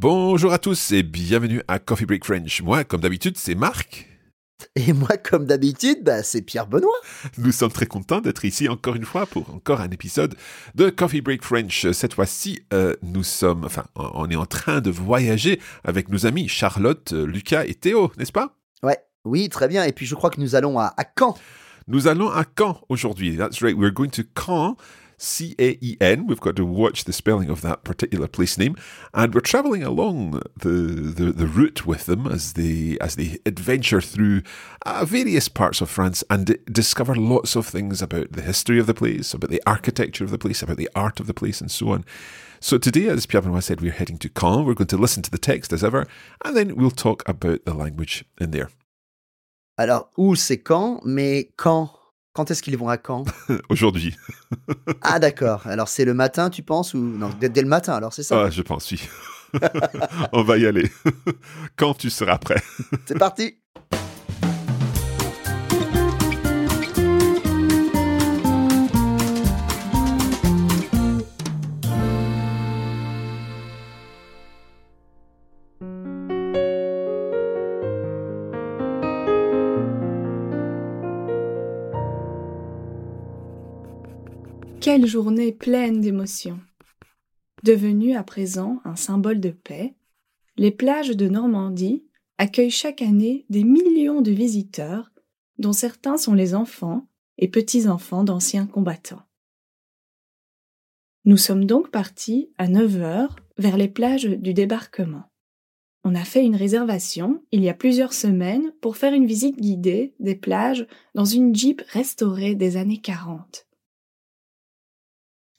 Bonjour à tous et bienvenue à Coffee Break French. Moi, comme d'habitude, c'est Marc. Et moi, comme d'habitude, bah, c'est Pierre Benoît. Nous sommes très contents d'être ici encore une fois pour encore un épisode de Coffee Break French. Cette fois-ci, euh, nous sommes, enfin, on est en train de voyager avec nos amis Charlotte, euh, Lucas et Théo, n'est-ce pas? Ouais, oui, très bien. Et puis je crois que nous allons à, à Caen. Nous allons à Caen aujourd'hui. That's right. We're going to Caen. C A E N. We've got to watch the spelling of that particular place name, and we're travelling along the, the, the route with them as they as they adventure through uh, various parts of France and discover lots of things about the history of the place, about the architecture of the place, about the art of the place, and so on. So today, as Pierre Benoit said, we're heading to Caen. We're going to listen to the text as ever, and then we'll talk about the language in there. Alors, où c'est Caen, mais quand Quand est-ce qu'ils vont à Caen? Aujourd'hui. Ah d'accord. Alors c'est le matin, tu penses ou non dès, dès le matin alors c'est ça? Ah, je pense, oui. On va y aller. Quand tu seras prêt. C'est parti. Journée pleine d'émotions. Devenue à présent un symbole de paix, les plages de Normandie accueillent chaque année des millions de visiteurs, dont certains sont les enfants et petits-enfants d'anciens combattants. Nous sommes donc partis à 9 heures vers les plages du débarquement. On a fait une réservation il y a plusieurs semaines pour faire une visite guidée des plages dans une Jeep restaurée des années 40.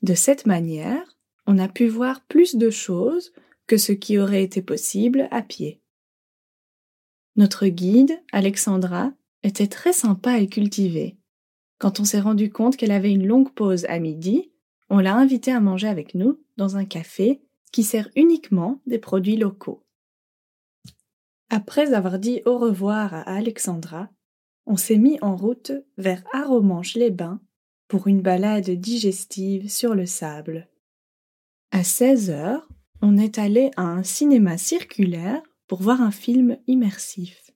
De cette manière, on a pu voir plus de choses que ce qui aurait été possible à pied. Notre guide, Alexandra, était très sympa et cultivée. Quand on s'est rendu compte qu'elle avait une longue pause à midi, on l'a invitée à manger avec nous dans un café qui sert uniquement des produits locaux. Après avoir dit au revoir à Alexandra, on s'est mis en route vers Arromanches-les-Bains pour une balade digestive sur le sable. À 16 heures, on est allé à un cinéma circulaire pour voir un film immersif.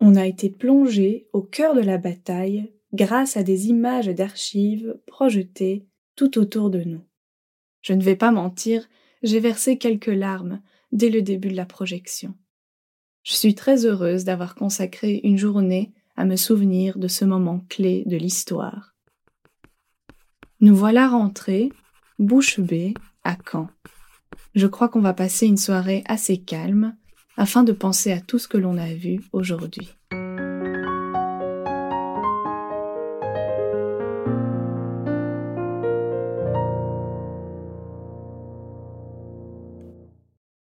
On a été plongé au cœur de la bataille grâce à des images d'archives projetées tout autour de nous. Je ne vais pas mentir, j'ai versé quelques larmes dès le début de la projection. Je suis très heureuse d'avoir consacré une journée à me souvenir de ce moment clé de l'histoire. Nous voilà rentrés, bouche bée, à Caen. Je crois qu'on va passer une soirée assez calme afin de penser à tout ce que l'on a vu aujourd'hui.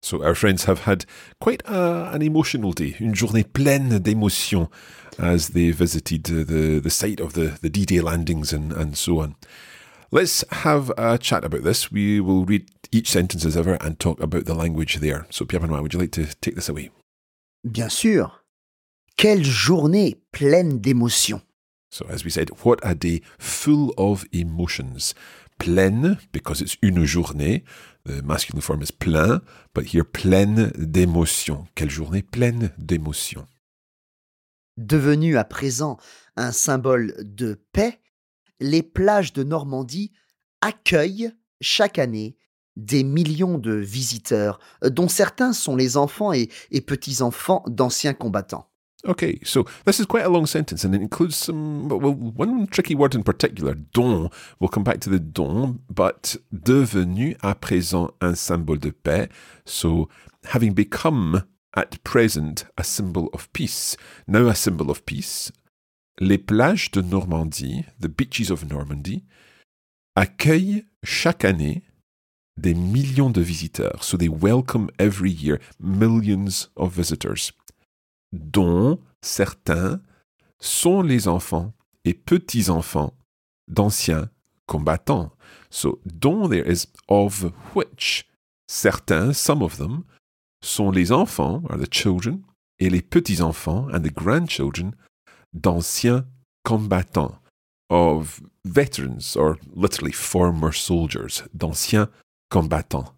So our friends have had quite a, an emotional day, une journée pleine d'émotions as they visited the, the site of the, the D-Day landings and, and so on. Let's have a chat about this. We will read each sentence as ever and talk about the language there. So Pierre Benoit, would you like to take this away? Bien sûr. Quelle journée pleine d'émotions. So as we said, what a day full of emotions. pleine because it's une journée. The masculine form is plein, but here pleine d'émotions. Quelle journée pleine d'émotions. Devenu à présent un symbole de paix, les plages de Normandie accueillent chaque année des millions de visiteurs, dont certains sont les enfants et, et petits-enfants d'anciens combattants. Okay, so this is quite a long sentence and it includes some, well, one tricky word in particular, don. We'll come back to the don, but devenu à présent un symbole de paix. So having become at present a symbol of peace, now a symbol of peace. Les plages de Normandie, the beaches of Normandy, accueillent chaque année des millions de visiteurs. So they welcome every year millions of visitors, dont certains sont les enfants et petits-enfants d'anciens combattants. So, dont there is of which certains, some of them, sont les enfants, are the children, et les petits-enfants, and the grandchildren, d'anciens combattants, of veterans, or literally former soldiers, d'anciens combattants.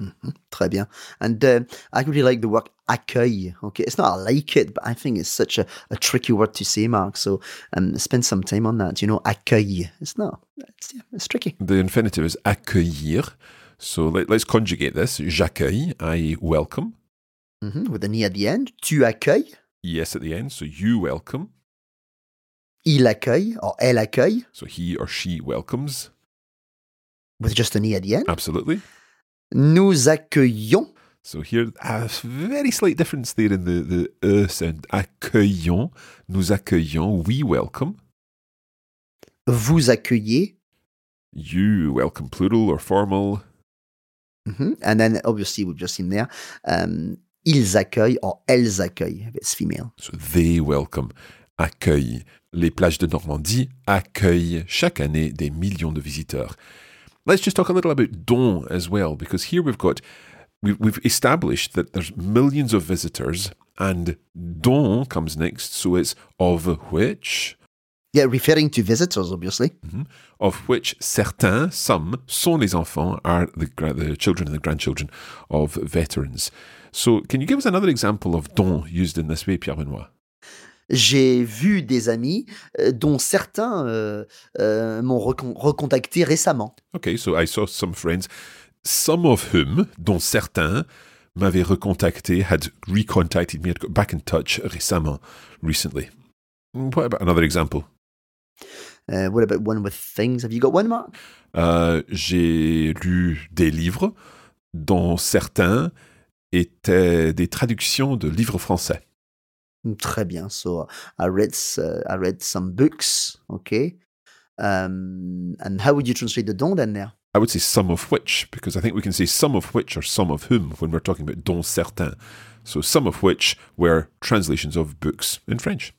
Mhm, Très bien. And uh, I really like the word accueil. Okay, it's not I like it, but I think it's such a, a tricky word to say, Mark. So um, spend some time on that. You know, accueil. It's not. It's, yeah, it's tricky. The infinitive is accueillir. So let, us conjugate this. J'accueille, I welcome. Mhm, With an e at the end. Tu accueilles. Yes at the end. So you welcome. Il accueille or elle accueille So he or she welcomes. with just an e at the end. Absolutely. Nous accueillons. So here, a very slight difference there in the, the e sound. Accueillons. Nous accueillons. We welcome. Vous accueillez. You welcome plural or formal. Mhm. And then obviously we've just seen there. Um, ils accueillent or elles accueillent if it's female. So they welcome. Accueille. Les plages de Normandie accueillent chaque année des millions de visiteurs. Let's just talk a little about don as well, because here we've got, we've, established that there's millions of visitors, and don comes next, so it's of which, Yeah, referring to visitors, obviously. mhm, of which certains, some, sont les enfants, are the, the children and the grandchildren of veterans. So, can you give us another example of don used in this way, Pierre Benoit? J'ai vu des amis euh, dont certains euh, euh, m'ont recon- recontacté récemment. Okay, so I saw some friends, some of whom, dont certains, m'avaient recontacté, had recontacted me, had got back in touch récemment, recently. What about another example? Uh, what about one with things? Have you got one, Mark? J'ai lu des livres dont certains étaient des traductions de livres français. Très bien. So I read uh, I read some books. Okay. Um, and how would you translate the don then there? I would say some of which, because I think we can say some of which or some of whom when we're talking about dont certains. So some of which were translations of books in French.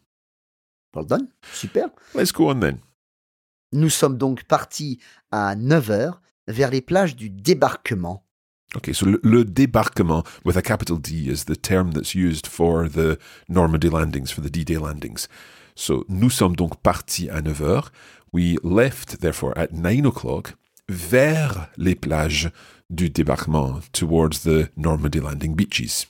Well done. Super. Let's go on then. Nous sommes donc partis à 9 heures vers les plages du débarquement. Okay, so le, débarquement with a capital D is the term that's used for the Normandy landings, for the D-Day landings. So nous sommes donc partis à 9 heures. We left, therefore, at 9 o'clock vers les plages du débarquement towards the Normandy landing beaches.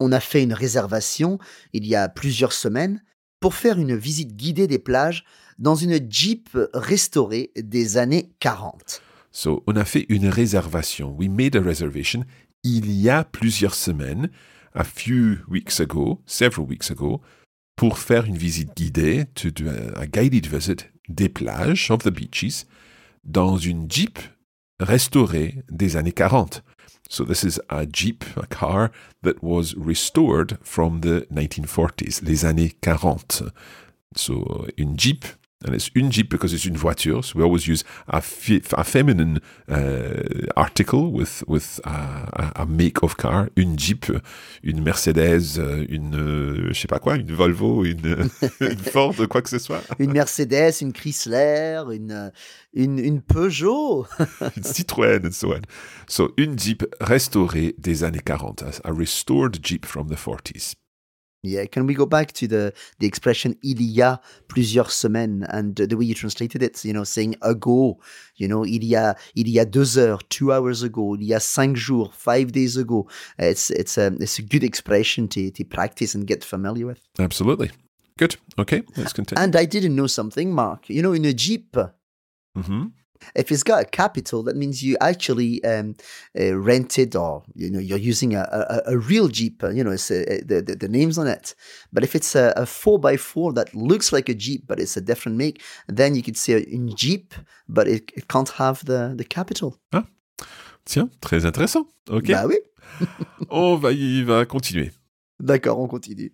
On a fait une réservation il y a plusieurs semaines pour faire une visite guidée des plages dans une Jeep restaurée des années 40. So, on a fait une réservation. We made a reservation il y a plusieurs semaines, a few weeks ago, several weeks ago, pour faire une visite guidée, to do a, guided visit des plages, of the beaches, dans une Jeep restaurée des années 40. So this is a Jeep, a car that was restored from the 1940s, les années 40. So une Jeep, and it's une Jeep because it's une voiture. So we always use a, fe- a feminine uh, article with with a, make of car. Une Jeep, une Mercedes, euh, une euh, je sais pas quoi, une Volvo, une, une Ford, quoi que ce soit, Une Mercedes, une Chrysler, une, une, une Peugeot. une Citroën, and so on. So une Jeep restaurée des années 40, a- a restored Jeep from the 40s. Yeah, can we go back to the the expression il y a plusieurs semaines and the way you translated it, you know, saying ago, you know, il y a il y a deux heures, two hours ago, il y a cinq jours, five days ago. It's it's a it's a good expression to to practice and get familiar with. Absolutely. Good. Okay, let's continue. And I didn't know something, Mark. You know, in a Jeep, hmm if it's got a capital, that means you actually um, uh, rented or you know you're using a, a, a real Jeep. uh, You know, it's uh the, the the names on it. But if it's a, a four by four that looks like a Jeep but it's a different make, then you could say in Jeep, but it, it can't have the the capital. Tiens, très intéressant. Ok. Bah oui. On va y va continuer. D'accord, on continue.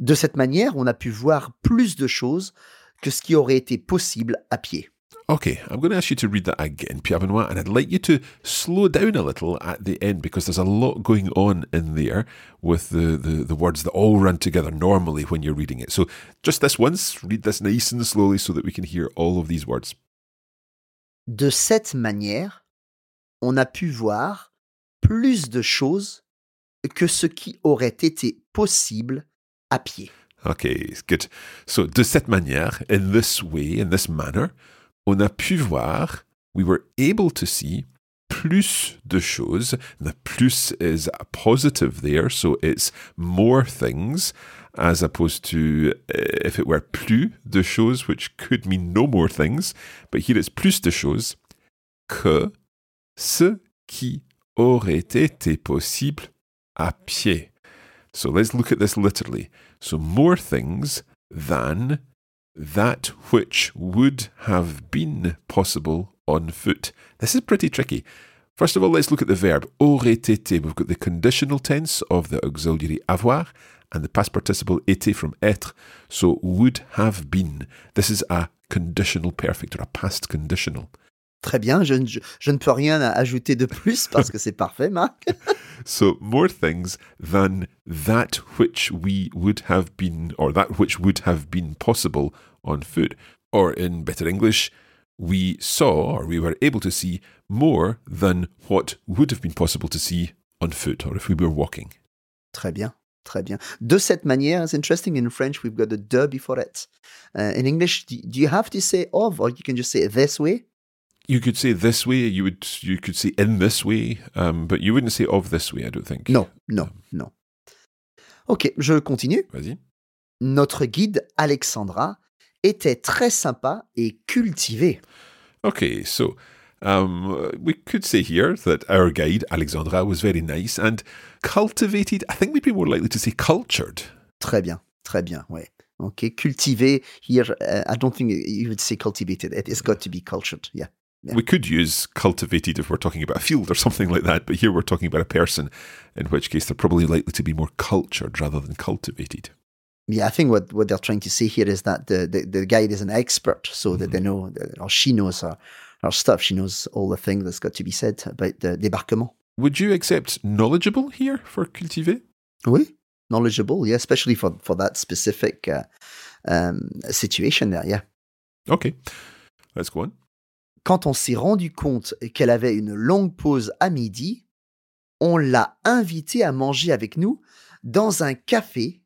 De cette manière, on a pu voir plus de choses que ce qui aurait été possible à pied. Okay, I'm going to ask you to read that again, Pierre Benoit, and I'd like you to slow down a little at the end because there's a lot going on in there with the, the, the words that all run together normally when you're reading it. So just this once, read this nice and slowly so that we can hear all of these words. De cette manière, on a pu voir plus de choses que ce qui aurait été possible à pied. Okay, good. So, de cette manière, in this way, in this manner, on a pu voir, we were able to see plus de choses. The plus is a positive there, so it's more things, as opposed to uh, if it were plus de choses, which could mean no more things. But here it's plus de choses que ce qui aurait été possible à pied. So let's look at this literally. So more things than that which would have been possible on foot. This is pretty tricky. First of all, let's look at the verb aurait été. We've got the conditional tense of the auxiliary avoir and the past participle été from être. So would have been. This is a conditional perfect or a past conditional. Très bien, je, ne- je- je ne peux rien ajouter de plus parce que c'est parfait, Marc. So more things than that which we would have been, or that which would have been possible on foot. Or in better English, we saw, or we were able to see more than what would have been possible to see on foot, or if we were walking. Très bien, très bien. De cette manière, it's interesting. In French, we've got the de before it. Uh, in English, do, do you have to say of, or you can just say this way? You could say this way, you would you could say in this way, um, but you wouldn't say of this way, I don't think. Non, non, non. Ok, je continue. Vas-y. Notre guide, Alexandra, était très sympa et cultivée. Okay, so um, we could say here that our guide, Alexandra, was very nice and cultivated. I think we'd be more likely to say cultured. Très bien, très bien, ouais. Ok, cultivé. Here, uh, I don't think you would say cultivated. It, it's got to be cultured. Yeah. Yeah. We could use cultivated if we're talking about a field or something like that, but here we're talking about a person, in which case they're probably likely to be more cultured rather than cultivated. Yeah, I think what, what they're trying to say here is that the, the, the guide is an expert, so that they know, or she knows her, her stuff. She knows all the things that's got to be said about the débarquement. Would you accept knowledgeable here for cultiver? Oui, knowledgeable, yeah, especially for, for that specific uh, um, situation there, yeah. Okay, let's go on. Quand on s'est rendu compte qu'elle avait une longue pause à midi, on l'a invitée à manger avec nous dans un café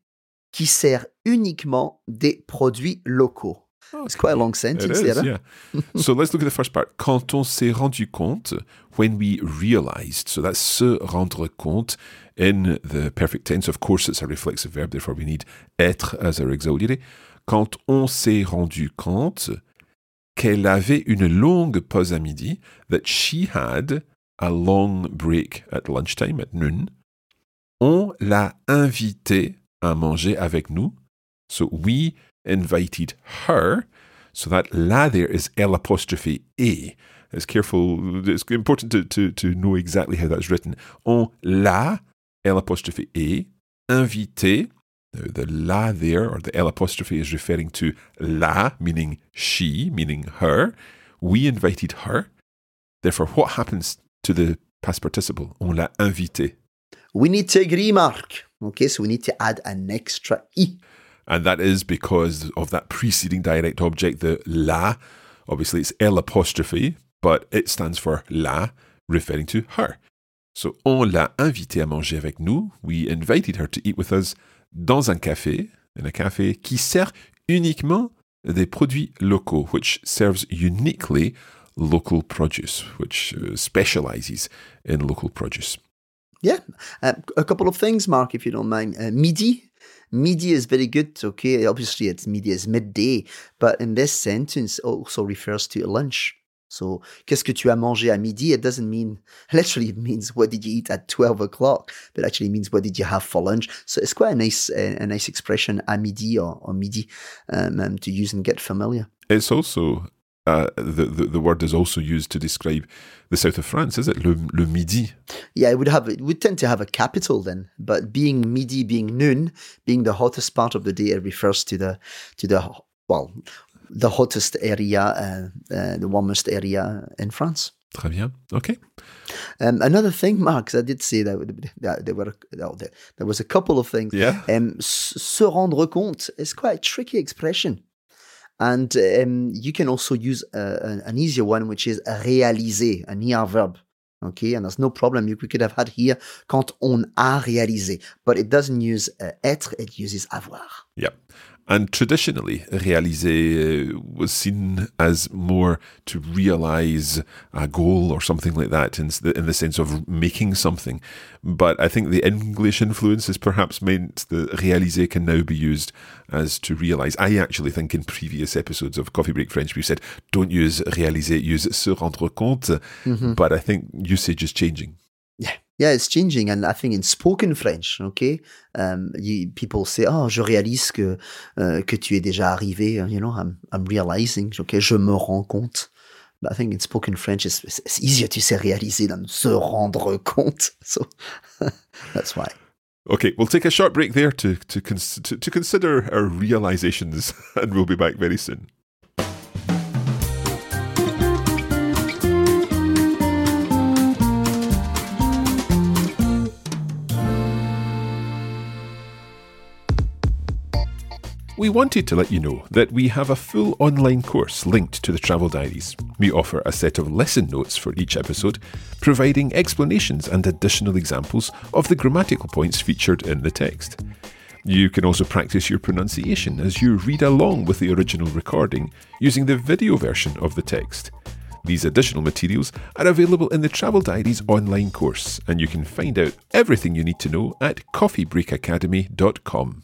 qui sert uniquement des produits locaux. It's quite a long sentence is, yeah. so let's look at the first part. Quand on s'est rendu compte, when we realized. So that's se rendre compte in the perfect tense. Of course, it's a reflexive verb, therefore we need être as our auxiliary. Quand on s'est rendu compte qu'elle avait une longue pause à midi, that she had a long break at lunchtime, at noon, on l'a invitée à manger avec nous. So we invited her. So that la there is L apostrophe A. It's careful. It's important to, to, to know exactly how that's written. On l'a L apostrophe A invité. Now, the la there or the L apostrophe is referring to la, meaning she, meaning her. We invited her. Therefore, what happens to the past participle? On l'a invité. We need to agree, Mark. Okay, so we need to add an extra i. And that is because of that preceding direct object, the la. Obviously, it's L apostrophe, but it stands for la, referring to her. So, on l'a invitée à manger avec nous. We invited her to eat with us dans un café, in a café qui sert uniquement des produits locaux, which serves uniquely local produce, which uh, specializes in local produce. Yeah, uh, a couple of things, Mark, if you don't mind. Uh, midi. Midi is very good, okay? Obviously, it's midi is midday, but in this sentence, also refers to lunch. So, qu'est-ce que tu as mangé à midi? It doesn't mean, literally, it means what did you eat at 12 o'clock, but actually means what did you have for lunch? So, it's quite a nice, a, a nice expression, à midi or, or midi, um, um, to use and get familiar. It's also uh, the, the, the word is also used to describe the south of France, is it? Le, le midi. Yeah, it would have it would tend to have a capital then, but being midi, being noon, being the hottest part of the day, it refers to the to the well, the hottest area, uh, uh, the warmest area in France. Très bien. Okay. Um, another thing, Mark, I did say that, that there were oh, there, there was a couple of things. Yeah. Um, se rendre compte is quite a tricky expression. And um, you can also use uh, an easier one, which is réaliser, an ER verb. Okay, and there's no problem. You could have had here quand on a réalisé, but it doesn't use uh, être, it uses avoir. Yeah. And traditionally, réaliser uh, was seen as more to realize a goal or something like that in the, in the sense of making something. But I think the English influence has perhaps meant that réaliser can now be used as to realize. I actually think in previous episodes of Coffee Break French, we said don't use réaliser, use se rendre compte. Mm-hmm. But I think usage is changing. Yeah. Yeah, it's changing, and I think in spoken French, okay, um, you, people say, "Oh, je réalise que uh, que tu es déjà arrivé." You know, I'm I'm realizing, okay, je me rends compte. But I think in spoken French, it's, it's easier to say réaliser than se rendre compte. So that's why. Okay, we'll take a short break there to to, cons- to, to consider our realizations, and we'll be back very soon. We wanted to let you know that we have a full online course linked to the Travel Diaries. We offer a set of lesson notes for each episode, providing explanations and additional examples of the grammatical points featured in the text. You can also practice your pronunciation as you read along with the original recording using the video version of the text. These additional materials are available in the Travel Diaries online course, and you can find out everything you need to know at coffeebreakacademy.com.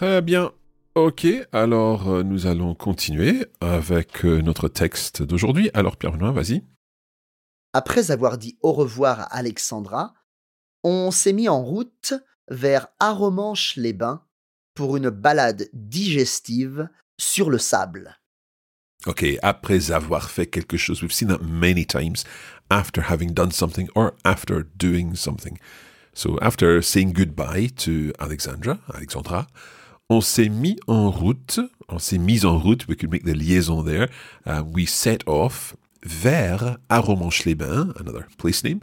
Très bien. Ok, alors euh, nous allons continuer avec euh, notre texte d'aujourd'hui. Alors Pierre-Benoît, vas-y. Après avoir dit au revoir à Alexandra, on s'est mis en route vers Aromanches-les-Bains pour une balade digestive sur le sable. Okay, après avoir fait quelque chose. We've seen that many times after having done something or after doing something. So after saying goodbye to Alexandra, Alexandra, on s'est mis en route, on s'est mis en route, we could make the liaison there. Uh, we set off vers Aromanches-les-Bains, another place name,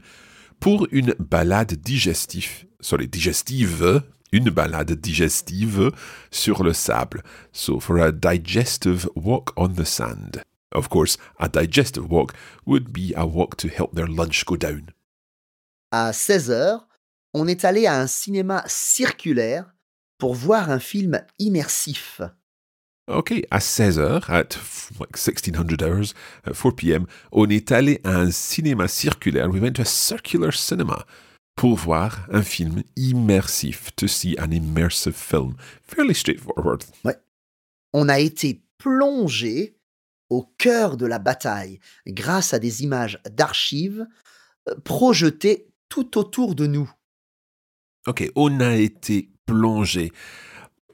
pour une balade digestive, sorry, digestive, une balade digestive sur le sable. So for a digestive walk on the sand. Of course, a digestive walk would be a walk to help their lunch go down. À 16 heures, on est allé à un cinéma circulaire pour voir un film immersif. Okay, à 16 heures, at f- like 1600 hours, at 4 p.m., on est allé à un cinéma circulaire. We went to a circular cinema pour voir un film immersif, to see an immersive film. Fairly straightforward. On a été plongé au cœur de la bataille grâce à des images d'archives euh, projetées tout autour de nous. Okay, on a été plongé.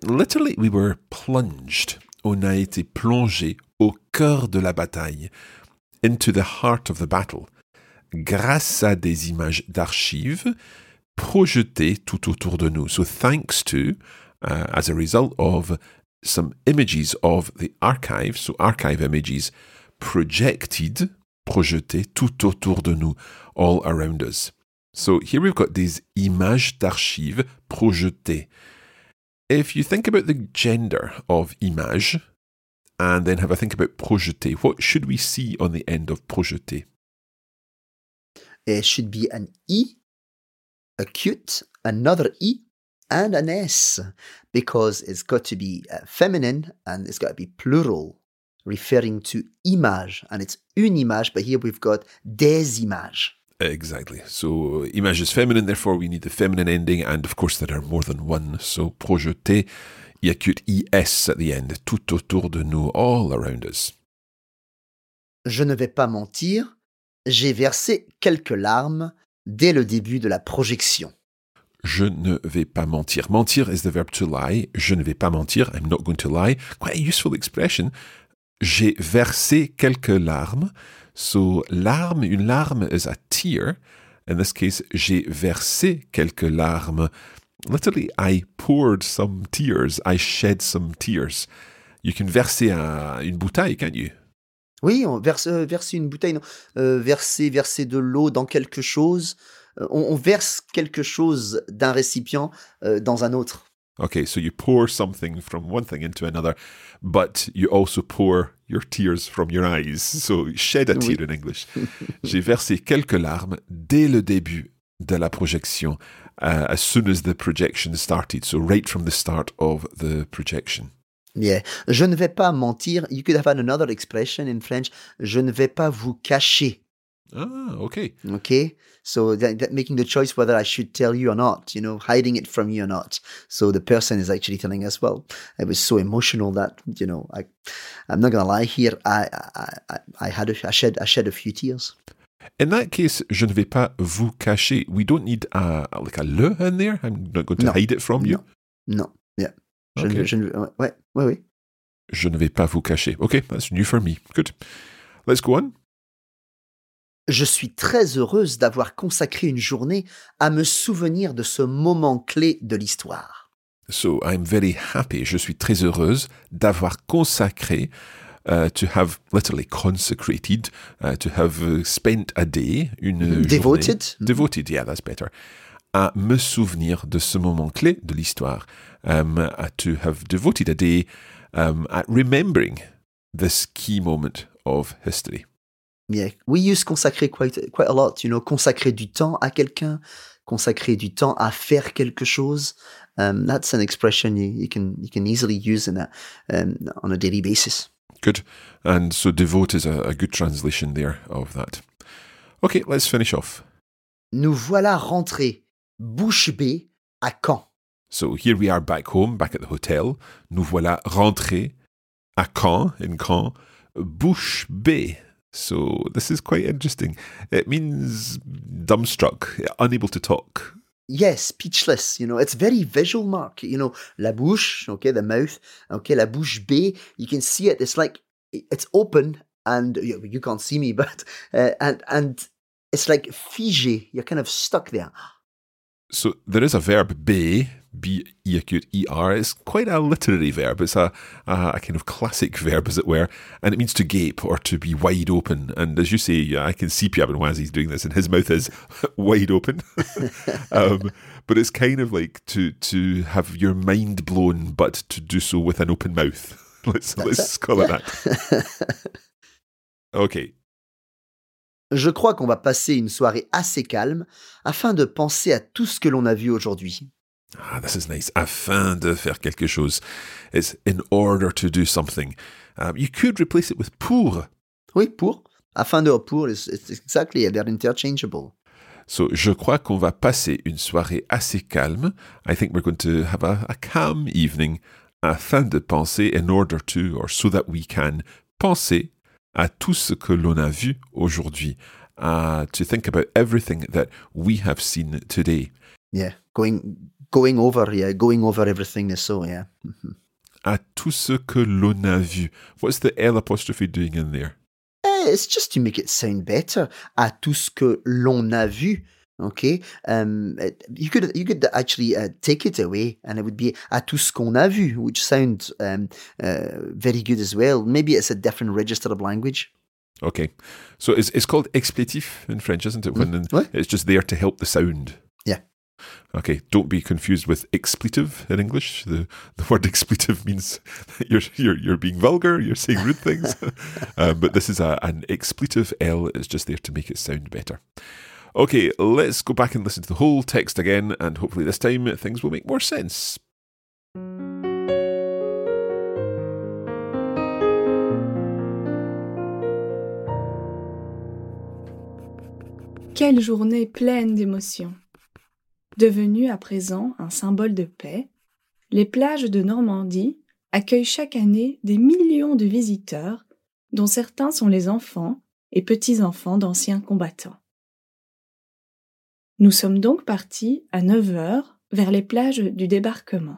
Literally, we were plunged. On a été plongé au cœur de la bataille, into the heart of the battle, grâce à des images d'archives projetées tout autour de nous. So, thanks to, uh, as a result of some images of the archive, so archive images projected, projetées tout autour de nous, all around us. So here we've got these images d'archives projetées. If you think about the gender of image and then have a think about projeté, what should we see on the end of projeté? It should be an E, a cute, another E, and an S, because it's got to be uh, feminine and it's got to be plural, referring to image. And it's une image, but here we've got des images. Exactly. So image is feminine, therefore we need the feminine ending, and of course there are more than one. So projeté, il y a cute ES at the end, tout autour de nous, all around us. Je ne vais pas mentir, j'ai versé quelques larmes dès le début de la projection. Je ne vais pas mentir. Mentir is the verb to lie. Je ne vais pas mentir. I'm not going to lie. Quite a useful expression. J'ai versé quelques larmes. So, larme, une larme is a tear. In this case, j'ai versé quelques larmes. Literally, I poured some tears. I shed some tears. You can verser un- une bouteille, can't you? Oui, on verse, euh, verser une bouteille, non. Euh, verser, verser de l'eau dans quelque chose. Euh, on, verse quelque chose d'un récipient dans un autre. Okay, so you pour something from one thing into another, but you also pour your tears from your eyes. So shed a tear in English. J'ai versé quelques larmes dès le début de la projection, uh, as soon as the projection started. So right from the start of the projection. Yeah. Je ne vais pas mentir. You could have had another expression in French. Je ne vais pas vous cacher. Ah, okay. Okay. So that, that making the choice whether I should tell you or not, you know, hiding it from you or not. So the person is actually telling us, well, it was so emotional that, you know, I, I'm not going to lie here. I, I, I, I had, a, I shed, I shed a few tears. In that case, je ne vais pas vous cacher. We don't need a, like a le in there. I'm not going to No. hide it from you. Non. Yeah. Je, Okay. ne, je ne, ouais, ouais, ouais. Je ne vais pas vous cacher. Okay, that's new for me. Good. Let's go on. Je suis très heureuse d'avoir consacré une journée à me souvenir de ce moment clé de l'histoire. So I'm very happy. Je suis très heureuse d'avoir consacré, uh, to have literally consecrated, uh, to have uh, spent a day, une journée- Devoted. devoted, yeah, that's better, à me souvenir de ce moment clé de l'histoire. Um, to have devoted a day um, at remembering this key moment of history. Yeah. We use consacrer quite, quite a lot, you know, consacrer du temps à quelqu'un, consacrer du temps à faire quelque chose. Um, that's an expression you, you can you can easily use in a, um, on a daily basis. Good. And so devote is a, a good translation there of that. Okay, let's finish off. Nous voilà rentrés, bouche bée, à Caen. So here we are back home, back at the hotel. Nous voilà rentrés à Caen, in Caen, bouche bée. So this is quite interesting. It means dumbstruck, unable to talk. Yes, speechless. You know, it's very visual, Mark. You know, la bouche, okay, the mouth, okay, la bouche B. You can see it. It's like it's open and you, you can't see me, but uh, and and it's like figé. You're kind of stuck there. So there is a verb be, b e acute e r. It's quite a literary verb. It's a, a, kind of classic verb, as it were, and it means to gape or to be wide open. And as you say, I can see Pierre Benoit's doing this, and his mouth is wide open. um, but it's kind of like to to have your mind blown, but to do so with an open mouth. let's let's call it that. Okay. Je crois qu'on va passer une soirée assez calme afin de penser à tout ce que l'on a vu aujourd'hui. Ah, this is nice. Afin de faire quelque chose. It's in order to do something. Um, you could replace it with pour. Oui, pour. Afin de pour, it's, it's exactly, they're interchangeable. So, je crois qu'on va passer une soirée assez calme. I think we're going to have a, a calm evening. Afin de penser, in order to, or so that we can, penser à tout ce que l'on a vu aujourd'hui. Uh, to think about everything that we have seen today. Yeah, going going over, yeah, going over everything is so, yeah. Mm-hmm. À tout ce que l'on a vu. What's the L apostrophe doing in there? Eh, it's just to make it sound better. À tout ce que l'on a vu. Okay, um, you could you could actually uh, take it away, and it would be à tout ce qu'on a vu, which sounds um, uh, very good as well. Maybe it's a different register of language. Okay, so it's it's called expletif in French, isn't it? When mm. it's just there to help the sound. Yeah. Okay, don't be confused with expletive in English. The the word expletive means you're you're you're being vulgar, you're saying rude things. um, but this is a, an expletive L. It's just there to make it sound better. Okay, let's go back and listen to the whole text again, and hopefully this time things will make more sense. Quelle journée pleine d'émotions. Devenue à présent un symbole de paix, les plages de Normandie accueillent chaque année des millions de visiteurs, dont certains sont les enfants et petits-enfants d'anciens combattants. Nous sommes donc partis à 9 heures vers les plages du débarquement.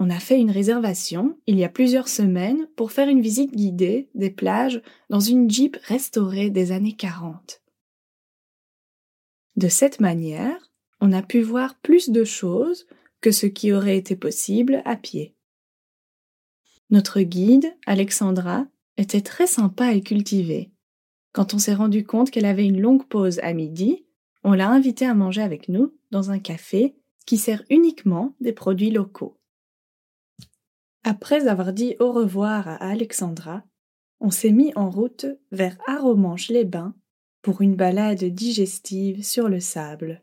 On a fait une réservation il y a plusieurs semaines pour faire une visite guidée des plages dans une Jeep restaurée des années 40. De cette manière, on a pu voir plus de choses que ce qui aurait été possible à pied. Notre guide, Alexandra, était très sympa et cultivée. Quand on s'est rendu compte qu'elle avait une longue pause à midi, on l'a invitée à manger avec nous dans un café qui sert uniquement des produits locaux. Après avoir dit au revoir à Alexandra, on s'est mis en route vers Arromanches-les-Bains pour une balade digestive sur le sable.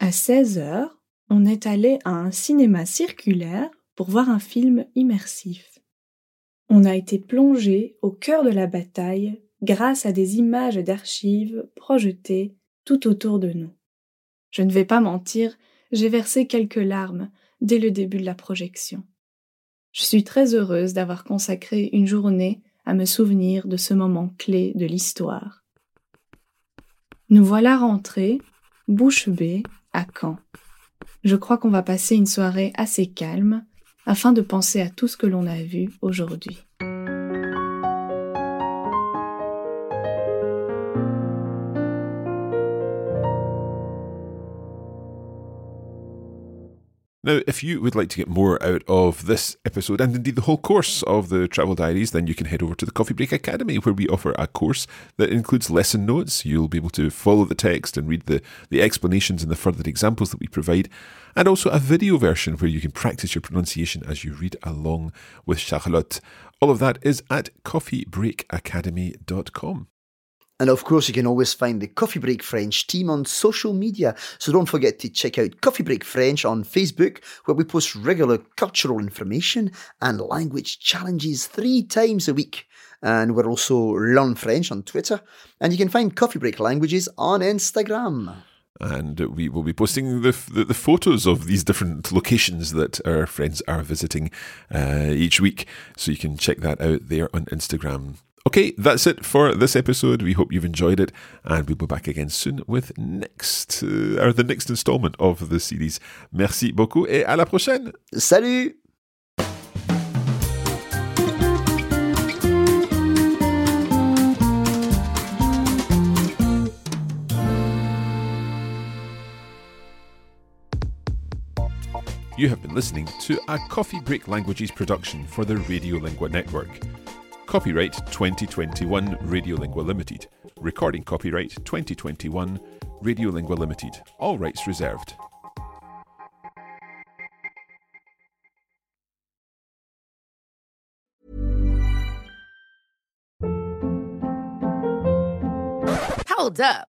À 16 heures, on est allé à un cinéma circulaire pour voir un film immersif. On a été plongé au cœur de la bataille grâce à des images d'archives projetées tout autour de nous. Je ne vais pas mentir, j'ai versé quelques larmes dès le début de la projection. Je suis très heureuse d'avoir consacré une journée à me souvenir de ce moment clé de l'histoire. Nous voilà rentrés, bouche bée, à Caen. Je crois qu'on va passer une soirée assez calme afin de penser à tout ce que l'on a vu aujourd'hui. Now, if you would like to get more out of this episode and indeed the whole course of the Travel Diaries, then you can head over to the Coffee Break Academy where we offer a course that includes lesson notes. You'll be able to follow the text and read the, the explanations and the further examples that we provide, and also a video version where you can practice your pronunciation as you read along with Charlotte. All of that is at coffeebreakacademy.com. And of course, you can always find the Coffee Break French team on social media. So don't forget to check out Coffee Break French on Facebook, where we post regular cultural information and language challenges three times a week. And we're also Learn French on Twitter. And you can find Coffee Break Languages on Instagram. And we will be posting the, the, the photos of these different locations that our friends are visiting uh, each week. So you can check that out there on Instagram. Okay, that's it for this episode. We hope you've enjoyed it, and we'll be back again soon with next uh, or the next installment of the series. Merci beaucoup et à la prochaine. Salut. You have been listening to a Coffee Break Languages production for the Radiolingua Network. Copyright 2021 Radiolingua Limited. Recording copyright 2021 Radiolingua Limited. All rights reserved. Hold up.